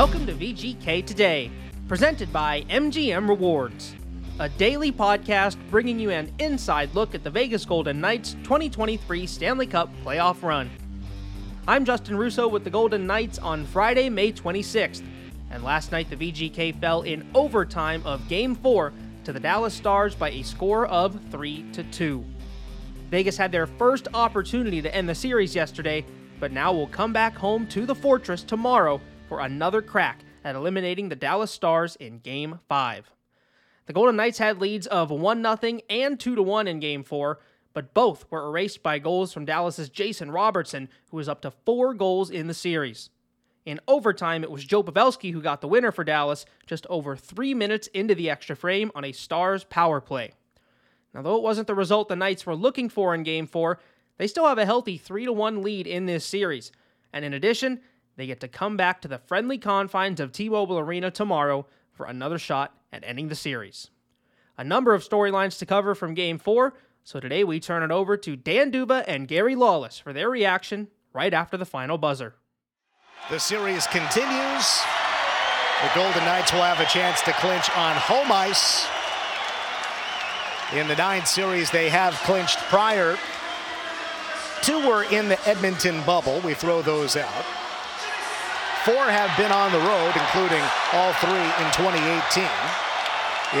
Welcome to VGK Today, presented by MGM Rewards, a daily podcast bringing you an inside look at the Vegas Golden Knights 2023 Stanley Cup playoff run. I'm Justin Russo with the Golden Knights on Friday, May 26th, and last night the VGK fell in overtime of Game 4 to the Dallas Stars by a score of 3 to 2. Vegas had their first opportunity to end the series yesterday, but now will come back home to the Fortress tomorrow for another crack at eliminating the Dallas Stars in Game 5. The Golden Knights had leads of 1 0 and 2 1 in Game 4, but both were erased by goals from Dallas's Jason Robertson, who was up to 4 goals in the series. In overtime, it was Joe Pavelski who got the winner for Dallas just over 3 minutes into the extra frame on a Stars power play. Now, though it wasn't the result the Knights were looking for in Game 4, they still have a healthy 3 1 lead in this series. And in addition, they get to come back to the friendly confines of T Mobile Arena tomorrow for another shot at ending the series. A number of storylines to cover from Game 4, so today we turn it over to Dan D'Uva and Gary Lawless for their reaction right after the final buzzer. The series continues. The Golden Knights will have a chance to clinch on home ice in the nine series they have clinched prior. Two were in the Edmonton bubble. We throw those out. Four have been on the road, including all three in 2018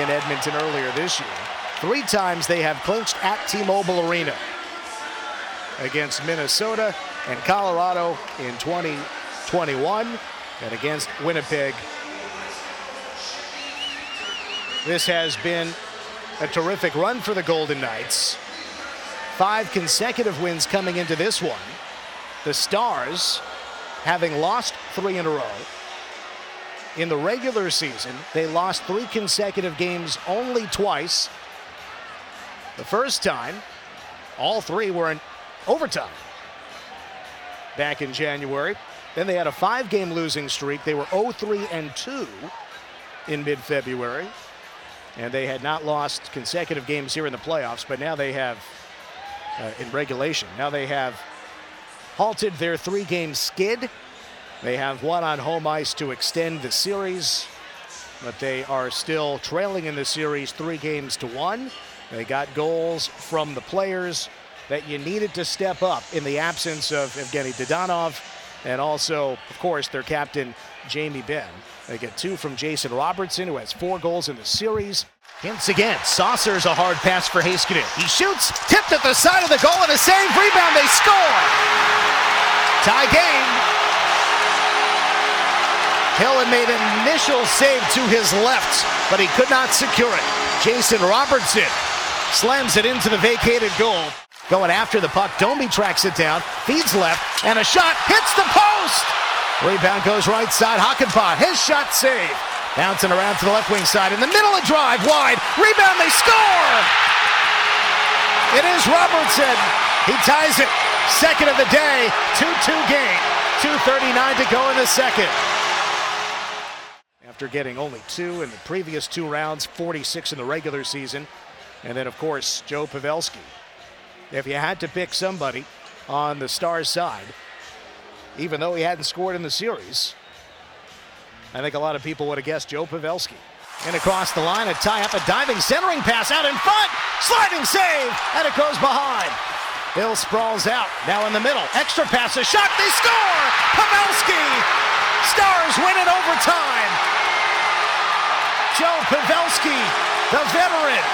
in Edmonton earlier this year. Three times they have clinched at T-Mobile Arena against Minnesota and Colorado in 2021 and against Winnipeg. This has been a terrific run for the Golden Knights. Five consecutive wins coming into this one. The Stars, having lost three in a row, in the regular season, they lost three consecutive games only twice. The first time, all three were in overtime back in January. Then they had a five game losing streak. They were 0 3 and 2 in mid February and they had not lost consecutive games here in the playoffs, but now they have, uh, in regulation, now they have halted their three game skid. They have one on home ice to extend the series, but they are still trailing in the series three games to one. They got goals from the players that you needed to step up in the absence of Evgeny Dadonov and also, of course, their captain, Jamie Benn. They get two from Jason Robertson, who has four goals in the series. Hintz again. Saucers a hard pass for Heiskanen. He shoots, tipped at the side of the goal, and a save. Rebound, they score. Tie game. Hill made an initial save to his left, but he could not secure it. Jason Robertson slams it into the vacated goal. Going after the puck, Domi tracks it down, feeds left, and a shot hits the post. Rebound goes right side. Hakanpää, his shot saved. Bouncing around to the left wing side. In the middle of drive, wide. Rebound, they score! It is Robertson. He ties it. Second of the day. 2-2 game. 2.39 to go in the second. After getting only two in the previous two rounds, 46 in the regular season. And then, of course, Joe Pavelski if you had to pick somebody on the Stars side, even though he hadn't scored in the series, I think a lot of people would have guessed Joe Pavelski. And across the line, a tie up, a diving centering pass out in front, sliding save, and it goes behind. Bill sprawls out, now in the middle, extra pass, a shot, they score! Pavelski! Stars win it overtime. Joe Pavelski, the veteran,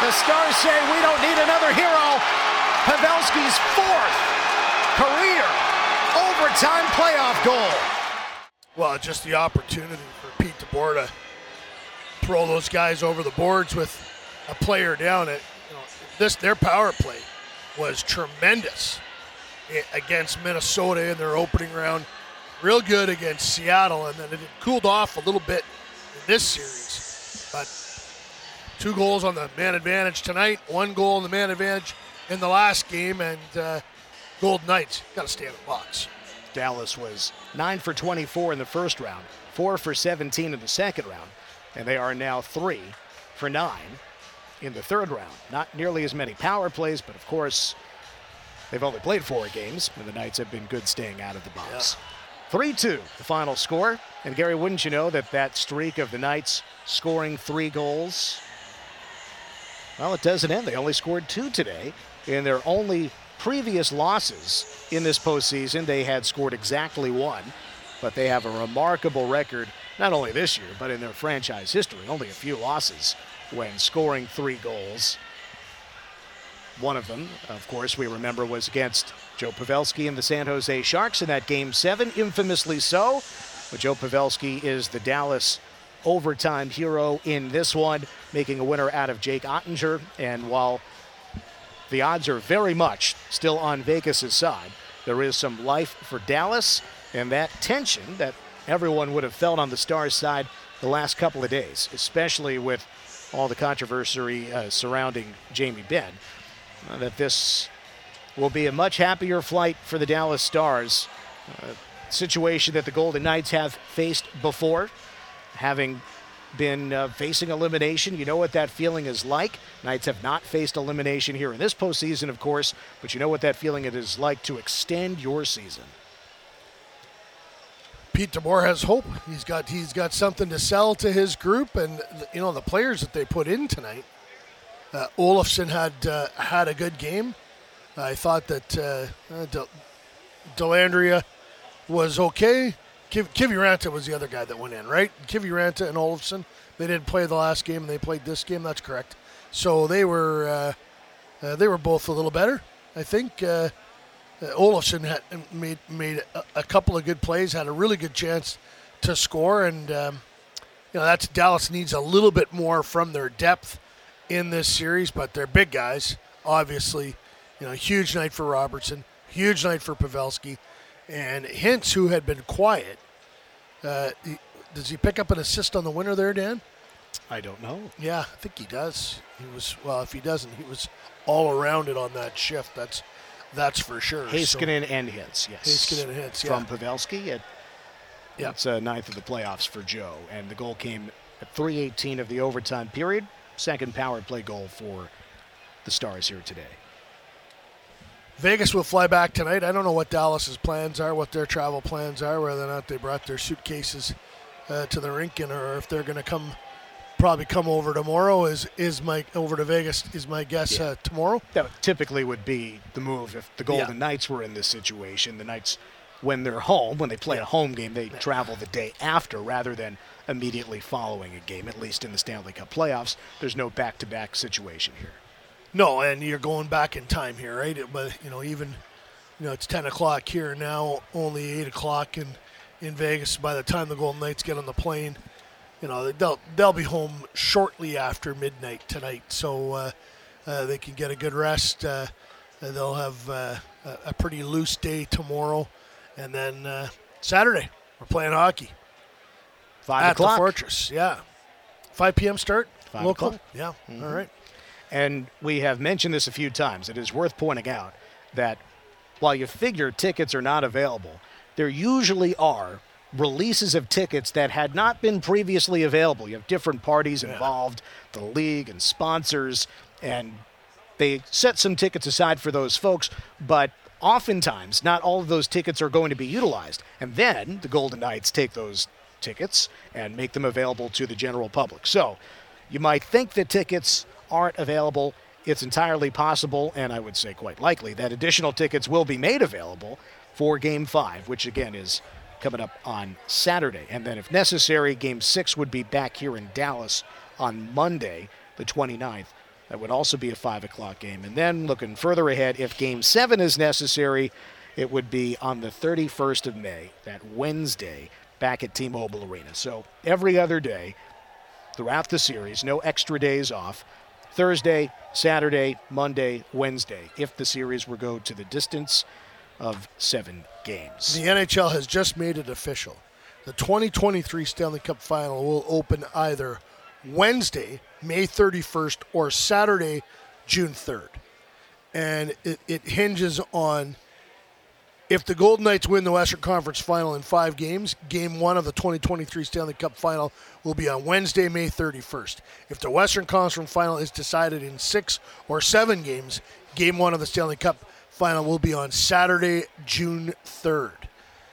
the Stars say we don't need another hero. Pavelski's fourth career overtime playoff goal. Well, just the opportunity for Pete DeBoer to throw those guys over the boards with a player down. It, you know, this their power play was tremendous against Minnesota in their opening round. Real good against Seattle, and then it cooled off a little bit in this series. But two goals on the man advantage tonight, one goal on the man advantage in the last game, and uh, Gold Knights got to stay in the box. Dallas was 9 for 24 in the first round, 4 for 17 in the second round, and they are now 3 for 9 in the third round. Not nearly as many power plays, but of course, they've only played four games, and the Knights have been good staying out of the box. 3 2, the final score. And Gary, wouldn't you know that that streak of the Knights scoring three goals, well, it doesn't end. They only scored two today. In their only previous losses in this postseason, they had scored exactly one. But they have a remarkable record, not only this year, but in their franchise history. Only a few losses when scoring three goals. One of them, of course, we remember was against Joe Pavelski and the San Jose Sharks in that game seven, infamously so. But Joe Pavelski is the Dallas overtime hero in this one, making a winner out of Jake Oettinger. And while the odds are very much still on Vegas' side, there is some life for Dallas and that tension that everyone would have felt on the Stars side the last couple of days, especially with all the controversy uh, surrounding Jamie Benn, uh, that this will be a much happier flight for the Dallas Stars. Uh, situation that the Golden Knights have faced before, having been uh, facing elimination. You know what that feeling is like. Knights have not faced elimination here in this postseason, of course, but you know what that feeling it is like to extend your season. Pete DeBoer has hope. He's got he's got something to sell to his group, and you know the players that they put in tonight. Uh, Olofsson had uh, had a good game. I thought that uh, uh De- Dellandrea was okay. Kiv- Kiviranta was the other guy that went in, right? Kiviranta and Olofsson. They didn't play the last game, and they played this game. That's correct. So they were uh, uh, they were both a little better. I think uh, Olofsson had made made a, a, couple of good plays, had a really good chance to score, and um, you know that's Dallas needs a little bit more from their depth in this series, but they're big guys. Obviously, you know, huge night for Robertson, huge night for Pavelski. And Hintz, who had been quiet, uh, he, does he pick up an assist on the winner there, Dan? I don't know. Yeah, I think he does. He was well. If he doesn't, he was all around it on that shift. That's that's for sure. Heiskanen so, and Hintz, yes. Heiskanen and Hintz, yeah. From Pavelski, yeah. it's a ninth of the playoffs for Joe, and the goal came at 3:18 of the overtime period. Second power play goal for the Stars here today. Vegas will fly back tonight. I don't know what Dallas's plans are, what their travel plans are, whether or not they brought their suitcases uh, to the rink, and or if they're going to come, probably come over tomorrow. Is is my over to Vegas? Is my guess yeah. uh, tomorrow? That typically would be the move if the Golden yeah. Knights were in this situation. The Knights, when they're home, when they play a home game, they travel the day after rather than immediately following a game. At least in the Stanley Cup playoffs, there's no back-to-back situation here. No, and you're going back in time here, right? But you know, even you know, it's 10 o'clock here now, only 8 o'clock in in Vegas. By the time the Golden Knights get on the plane, you know they'll they'll be home shortly after midnight tonight, so uh, uh, they can get a good rest. Uh, they'll have uh, a pretty loose day tomorrow, and then uh, Saturday we're playing hockey. Five at o'clock. the Fortress, yeah. 5 p.m. start. Five local. O'clock. Yeah. Mm-hmm. All right. And we have mentioned this a few times. It is worth pointing out that while you figure tickets are not available, there usually are releases of tickets that had not been previously available. You have different parties involved, the league and sponsors, and they set some tickets aside for those folks, but oftentimes not all of those tickets are going to be utilized. And then the Golden Knights take those tickets and make them available to the general public. So you might think that tickets aren't available, it's entirely possible, and I would say quite likely, that additional tickets will be made available for Game 5, which again is coming up on Saturday. And then, if necessary, Game 6 would be back here in Dallas on Monday, the 29th. That would also be a 5 o'clock game. And then, looking further ahead, if Game 7 is necessary, it would be on the 31st of May, that Wednesday, back at T Mobile Arena. So, every other day throughout the series, no extra days off. Thursday, Saturday, Monday, Wednesday, if the series were go to the distance of seven games. The NHL has just made it official. The 2023 Stanley Cup Final will open either Wednesday, May 31st, or Saturday, June 3rd. And it, it hinges on if the Golden Knights win the Western Conference Final in five games, game one of the 2023 Stanley Cup Final will be on Wednesday, May 31st. If the Western Conference Final is decided in six or seven games, game one of the Stanley Cup Final will be on Saturday, June 3rd.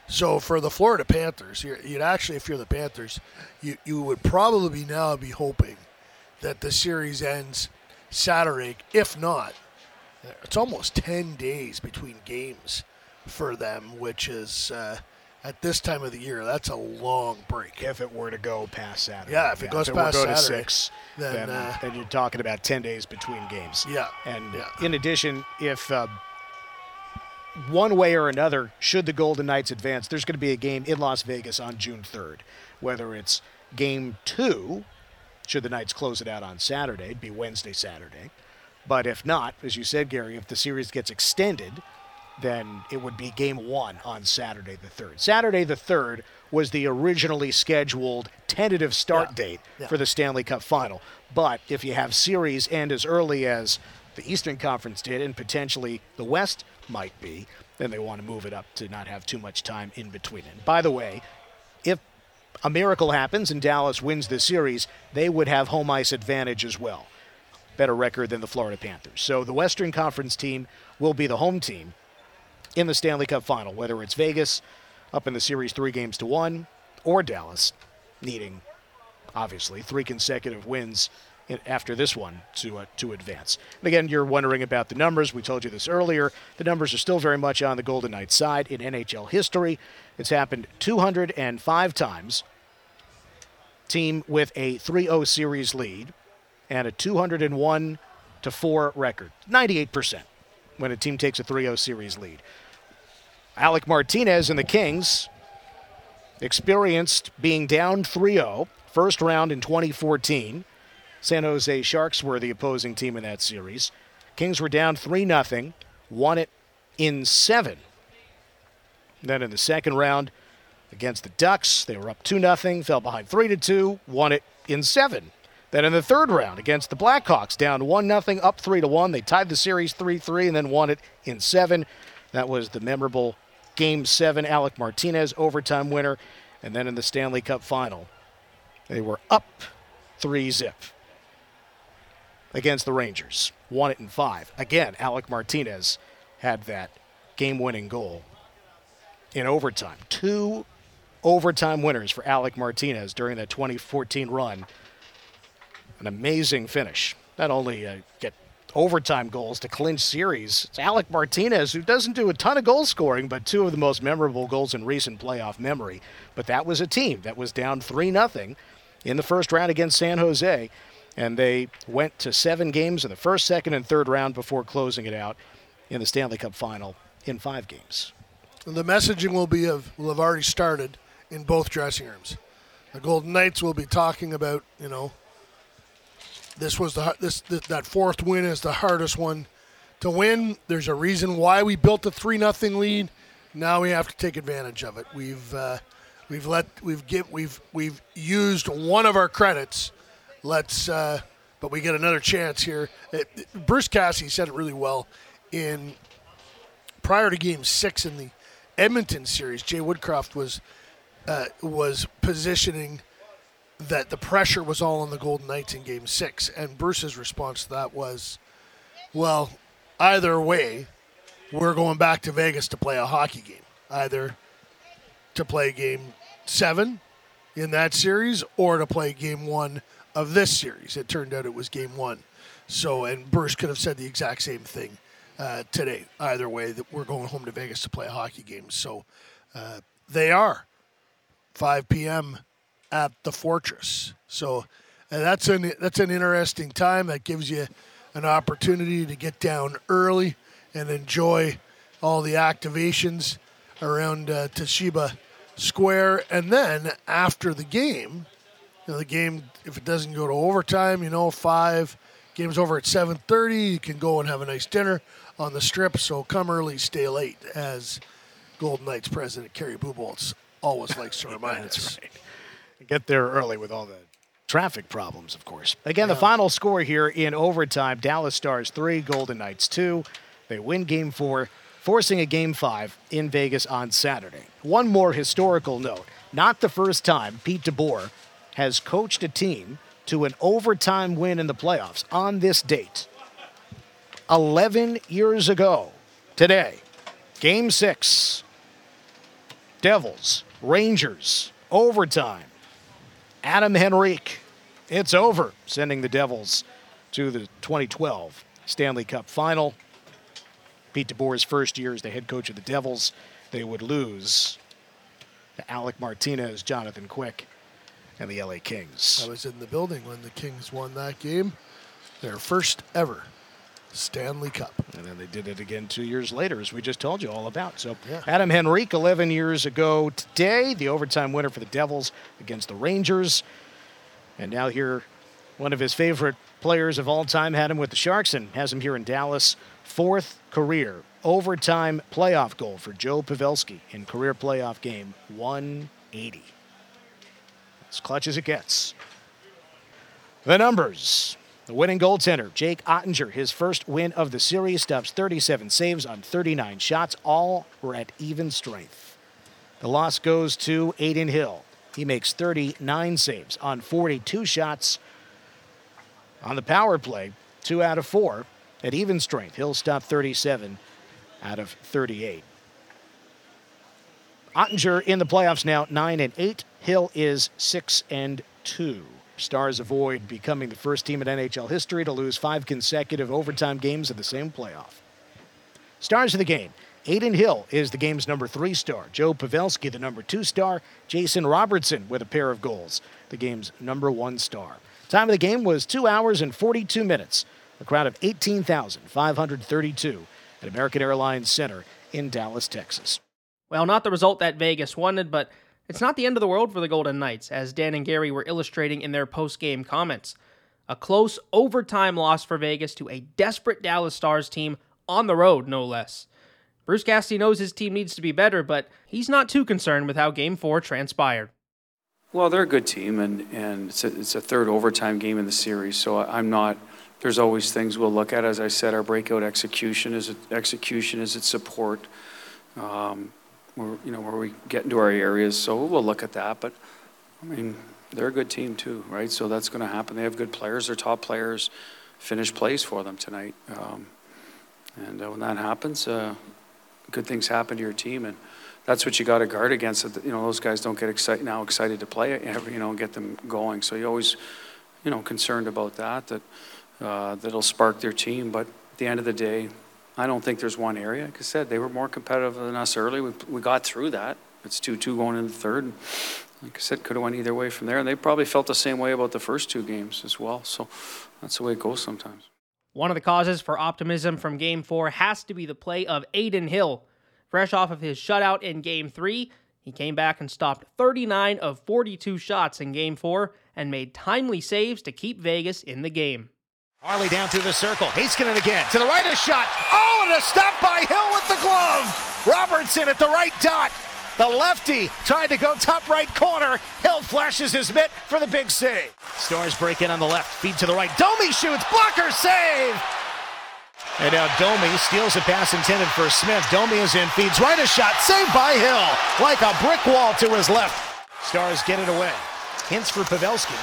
So for the Florida Panthers, you're, you'd actually, if you're the Panthers, you, you would probably now be hoping that the series ends Saturday. If not, it's almost 10 days between games for them, which is uh, at this time of the year, that's a long break. If it were to go past Saturday. Yeah, if it goes if past it to go Saturday, to six, then, then, uh, then you're talking about 10 days between games. Yeah, And yeah. in addition, if uh, one way or another, should the Golden Knights advance, there's going to be a game in Las Vegas on June 3rd. Whether it's game two, should the Knights close it out on Saturday, it'd be Wednesday, Saturday. But if not, as you said, Gary, if the series gets extended, then it would be game one on Saturday the 3rd. Saturday the 3rd was the originally scheduled tentative start Yeah. date Yeah. for the Stanley Cup final. But if you have series end as early as the Eastern Conference did, and potentially the West might be, and they want to move it up to not have too much time in between. And by the way, if a miracle happens and Dallas wins the series, they would have home ice advantage as well. Better record than the Florida Panthers. So the Western Conference team will be the home team in the Stanley Cup final, whether it's Vegas up in the series three games to one or Dallas needing, obviously, three consecutive wins in, after this one to, uh, to advance. And again, you're wondering about the numbers. We told you this earlier. The numbers are still very much on the Golden Knights side in NHL history. It's happened 205 times. Team with a 3 0 series lead and a 201 to 4 record. 98% when a team takes a 3 0 series lead. Alec Martinez and the Kings experienced being down 3 0, first round in 2014. San Jose Sharks were the opposing team in that series. Kings were down 3 0, won it in seven. Then in the second round against the Ducks, they were up 2 0, fell behind 3 2, won it in seven. Then in the third round against the Blackhawks, down 1 0, up 3 1. They tied the series 3 3 and then won it in seven. That was the memorable Game 7 Alec Martinez overtime winner. And then in the Stanley Cup final, they were up 3 zip against the Rangers. Won it in five. Again, Alec Martinez had that game winning goal in overtime. Two overtime winners for Alec Martinez during that 2014 run. An amazing finish. Not only uh, get overtime goals to clinch series, it's Alec Martinez who doesn't do a ton of goal scoring, but two of the most memorable goals in recent playoff memory. But that was a team that was down 3 0 in the first round against San Jose. And they went to seven games in the first, second, and third round before closing it out in the Stanley Cup final in five games. The messaging will be of will have already started in both dressing rooms. The Golden Knights will be talking about you know this was the this, this that fourth win is the hardest one to win. There's a reason why we built a three nothing lead. Now we have to take advantage of it. We've uh, we've let we've give we've we've used one of our credits. Let's uh, but we get another chance here. It, Bruce Cassidy said it really well in prior to Game Six in the Edmonton series. Jay Woodcroft was uh, was positioning that the pressure was all on the Golden Knights in Game Six, and Bruce's response to that was, "Well, either way, we're going back to Vegas to play a hockey game. Either to play Game Seven in that series, or to play Game One of this series." It turned out it was Game One. So, and Bruce could have said the exact same thing uh, today. Either way, that we're going home to Vegas to play a hockey game. So, uh, they are 5 p.m. at the Fortress. So, that's an that's an interesting time. That gives you an opportunity to get down early and enjoy all the activations around uh, Toshiba Square. And then after the game, you know, the game if it doesn't go to overtime, you know, five game's over at 7:30. You can go and have a nice dinner on the strip. So come early, stay late, as Golden Knights president Kerry Bubolz always likes to remind us. Right. Get there early with all the traffic problems, of course. Again, the final score here in overtime Dallas Stars 3, Golden Knights 2. They win game four, forcing a game five in Vegas on Saturday. One more historical note not the first time Pete DeBoer has coached a team to an overtime win in the playoffs on this date. 11 years ago today, game six. Devils, Rangers, overtime. Adam Henrique, it's over, sending the Devils to the 2012 Stanley Cup final. Pete DeBoer's first year as the head coach of the Devils, they would lose to Alec Martinez, Jonathan Quick, and the LA Kings. I was in the building when the Kings won that game, their first ever Stanley Cup. And then they did it again two years later, as we just told you all about. So Yeah. Adam Henrique, 11 years ago today, the overtime winner for the Devils against the Rangers. And now here, one of his favorite players of all time had him with the Sharks and has him here in Dallas. Fourth career overtime playoff goal for Joe Pavelski in career playoff game 180. As clutch as it gets. The numbers. The winning goaltender, Jake Oettinger, his first win of the series, stops 37 saves on 39 shots. All were at even strength. The loss goes to Adin Hill. He makes 39 saves on 42 shots. On the power play, two out of four at even strength. Hill stopped 37 out of 38. Oettinger in the playoffs now 9 and 8. Hill is 6 and 2. Stars avoid becoming the first team in NHL history to lose five consecutive overtime games in the same playoff. Stars of the game. Adin Hill is the game's number three star. Joe Pavelski, the number two star. Jason Robertson with a pair of goals, the game's number one star. Time of the game was two hours and 42 minutes. A crowd of 18,532 at American Airlines Center in Dallas, Texas. Well, not the result that Vegas wanted, but it's not the end of the world for the Golden Knights, as Dan and Gary were illustrating in their post game comments. A close overtime loss for Vegas to a desperate Dallas Stars team on the road, no less. Bruce Cassidy knows his team needs to be better, but he's not too concerned with how Game 4 transpired. Well, they're a good team, and, and it's, a, it's a third overtime game in the series. So I'm not. There's always things we'll look at. As I said, our breakout execution is execution is its support. Um, where you know where we get into our areas, so we'll look at that. But I mean, they're a good team too, right? So that's going to happen. They have good players. Their top players finish plays for them tonight, um, and uh, when that happens, uh, good things happen to your team and that's what you got to guard against. That you know those guys don't get excited now, excited to play, every, you know, get them going. So you always, you know, concerned about that. That uh, that'll spark their team. But at the end of the day, I don't think there's one area. Like I said, they were more competitive than us early. We, we got through that. It's two-two going into the third. And like I said, could have went either way from there. And they probably felt the same way about the first two games as well. So that's the way it goes sometimes. One of the causes for optimism from Game 4 has to be the play of Adin Hill. Fresh off of his shutout in Game 3, he came back and stopped 39 of 42 shots in Game 4 and made timely saves to keep Vegas in the game. Harley down through the circle. Heiskanen again. To the right, a shot. Oh, and a stop by Hill with the glove. Robertson at the right dot. The lefty trying to go top right corner. Hill flashes his mitt for the big save. Stars break in on the left. Feed to the right. Domi shoots. Blocker save. And now Domi steals a pass intended for Smith. Domi is in, feeds right a shot, saved by Hill, like a brick wall to his left. Stars get it away. Hintz for Pavelski.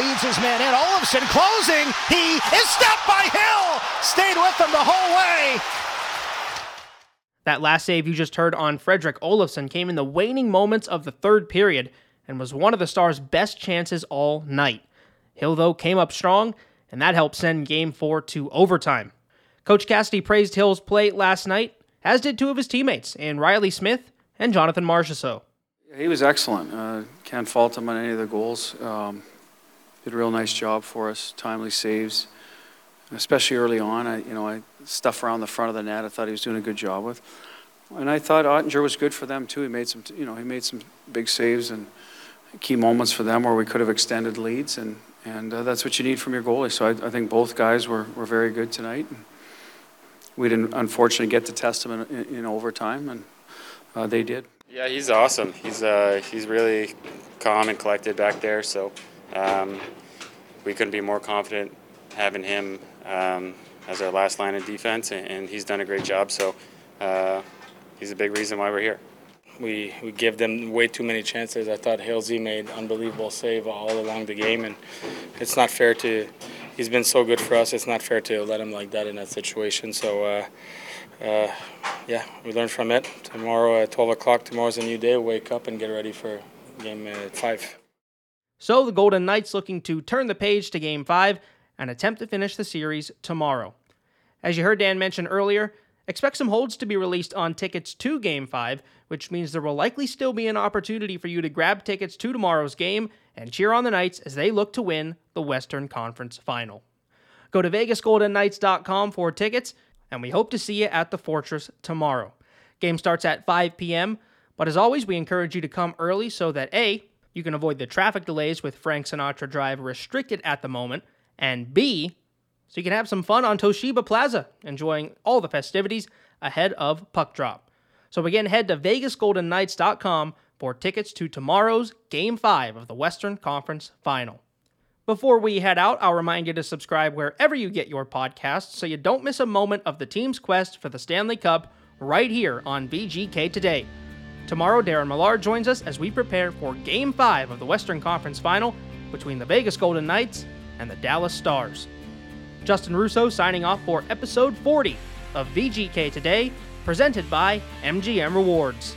Leads his man in. Olofsson closing. He is stopped by Hill. Stayed with them the whole way. That last save you just heard on Fredrik Olofsson came in the waning moments of the third period and was one of the Stars' best chances all night. Hill, though, came up strong, and that helped send Game 4 to overtime. Coach Cassidy praised Hill's play last night, as did two of his teammates, in Riley Smith and Jonathan Marchessault. He was excellent. Uh, can't fault him on any of the goals. Um, did a real nice job for us. Timely saves, especially early on. I, you know, I stuff around the front of the net. I thought he was doing a good job with, and I thought Oettinger was good for them too. He made some, you know, he made some big saves and key moments for them where we could have extended leads, and and uh, that's what you need from your goalie. So I, I think both guys were, were very good tonight. We didn't unfortunately get to test them in, in, in overtime, and uh, they did. Yeah, he's awesome. He's uh, he's really calm and collected back there. So um, we couldn't be more confident having him um, as our last line of defense, and, and he's done a great job. So uh, he's a big reason why we're here. We we give them way too many chances. I thought Halsey made unbelievable save all along the game, and it's not fair to. He's been so good for us. It's not fair to let him like that in that situation. So. Uh, uh, yeah, we learn from it. Tomorrow at 12 o'clock, tomorrow's a new day. Wake up and get ready for game uh, five. So the Golden Knights looking to turn the page to Game 5 and attempt to finish the series tomorrow. As you heard Dan mention earlier, expect some holds to be released on tickets to Game 5, which means there will likely still be an opportunity for you to grab tickets to tomorrow's game and cheer on the Knights as they look to win the Western Conference Final. Go to VegasGoldenKnights.com for tickets, and we hope to see you at the Fortress tomorrow. Game starts at 5 p.m., but as always, we encourage you to come early so that A, you can avoid the traffic delays with Frank Sinatra Drive restricted at the moment, and B, so you can have some fun on Toshiba Plaza, enjoying all the festivities ahead of puck drop. So again, head to VegasGoldenKnights.com for tickets to tomorrow's Game 5 of the Western Conference Final. Before we head out, I'll remind you to subscribe wherever you get your podcasts so you don't miss a moment of the team's quest for the Stanley Cup right here on VGK Today. Tomorrow, Darren Millard joins us as we prepare for Game 5 of the Western Conference Final between the Vegas Golden Knights and the Dallas Stars. Justin Russo signing off for episode 40 of VGK Today, presented by MGM Rewards.